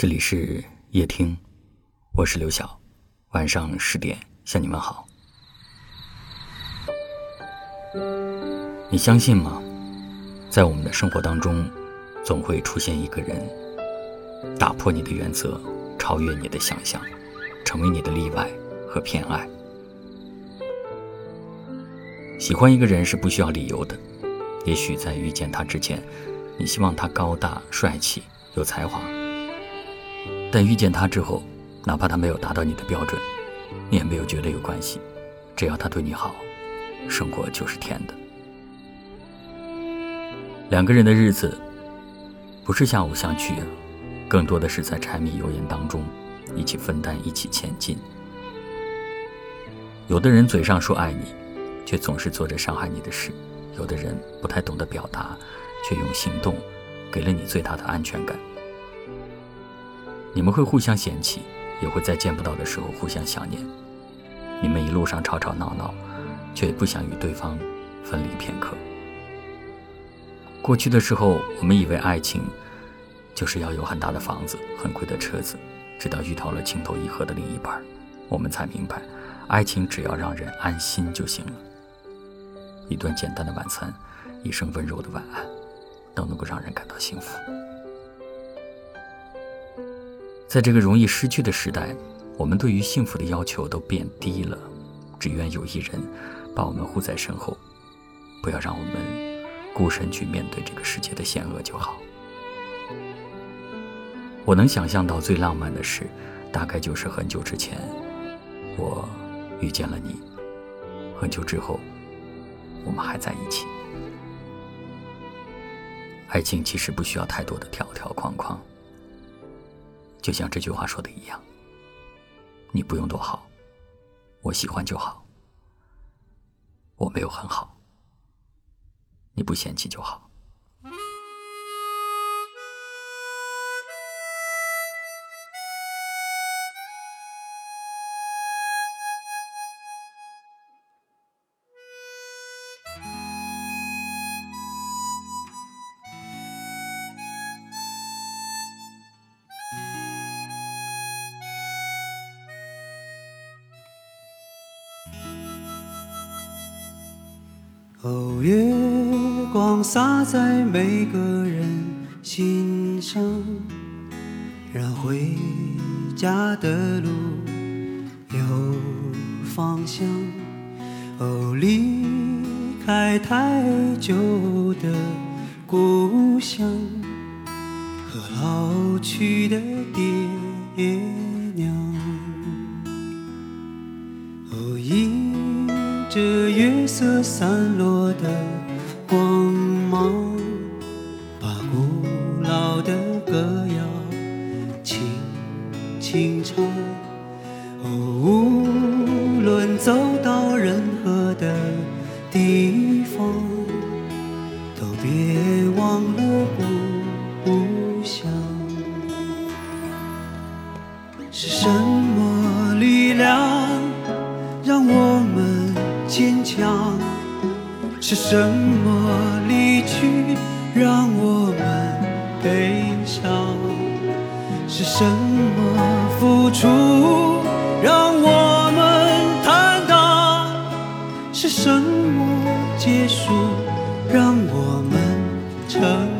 这里是夜听，我是刘晓，晚上十点向你们好。你相信吗？在我们的生活当中，总会出现一个人，打破你的原则，超越你的想象，成为你的例外和偏爱。喜欢一个人是不需要理由的，也许在遇见他之前，你希望他高大帅气有才华。但遇见他之后，哪怕他没有达到你的标准，你也没有觉得有关系，只要他对你好，生活就是甜的。两个人的日子，不是相偶相取，更多的是在柴米油盐当中，一起分担，一起前进。有的人嘴上说爱你，却总是做着伤害你的事；有的人不太懂得表达，却用行动，给了你最大的安全感。你们会互相嫌弃，也会在见不到的时候互相想念。你们一路上吵吵闹闹，却也不想与对方分离片刻。过去的时候，我们以为爱情就是要有很大的房子、很贵的车子，直到遇到了情投意合的另一半，我们才明白，爱情只要让人安心就行了。一顿简单的晚餐，一声温柔的晚安，都能够让人感到幸福。在这个容易失去的时代，我们对于幸福的要求都变低了，只愿有一人把我们护在身后，不要让我们孤身去面对这个世界的险恶就好。我能想象到最浪漫的事，大概就是很久之前，我遇见了你，很久之后，我们还在一起。爱情其实不需要太多的条条框框。就像这句话说的一样，你不用多好，我喜欢就好。我没有很好，你不嫌弃就好。哦，月光洒在每个人心上，让回家的路有方向。哦，离开太久的故乡和老去的爹这月色散落的坚强是什么离去让我们悲伤？是什么付出让我们坦荡？是什么结束让我们成？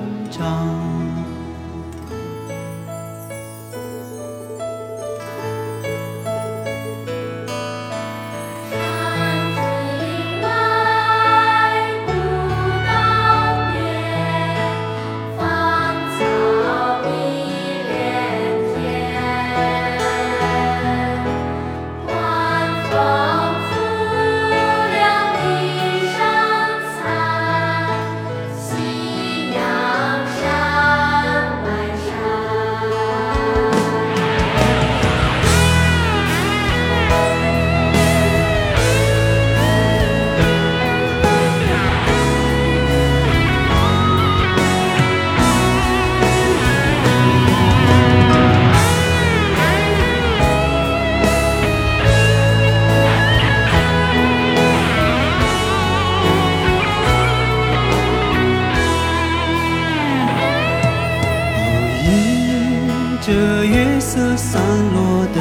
色散落的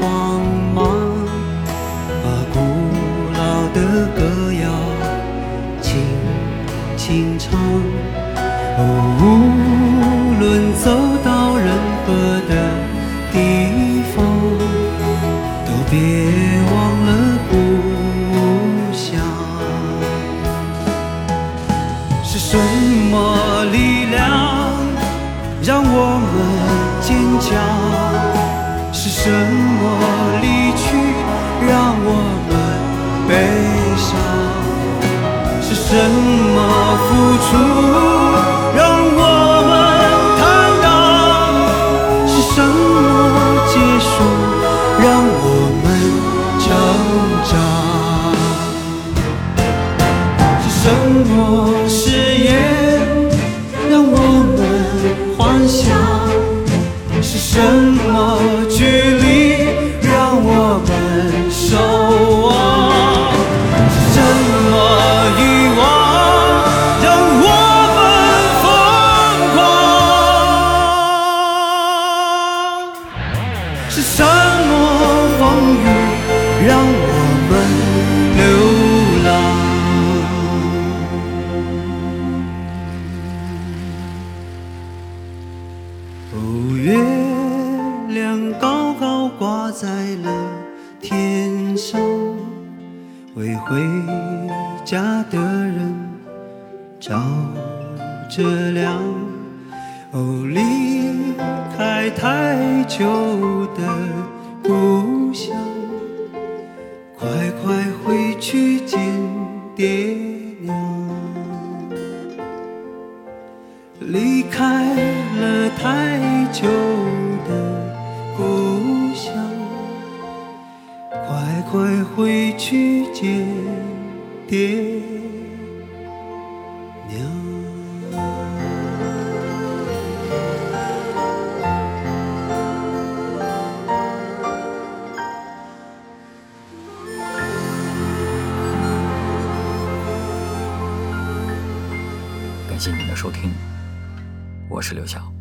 光芒，把古老的歌谣轻轻唱。哦，无论走到任何的地方，都别忘了故乡。是什么力量让我们是什么离去让我们悲伤？是什么付出让我们坦荡？是什么结束让我们成长？是什么誓言让我们幻想？什么为回家的人照着亮。哦，离开太久的故乡，快快回去见爹娘。离开了太久快回去见爹娘。感谢您的收听，我是刘晓。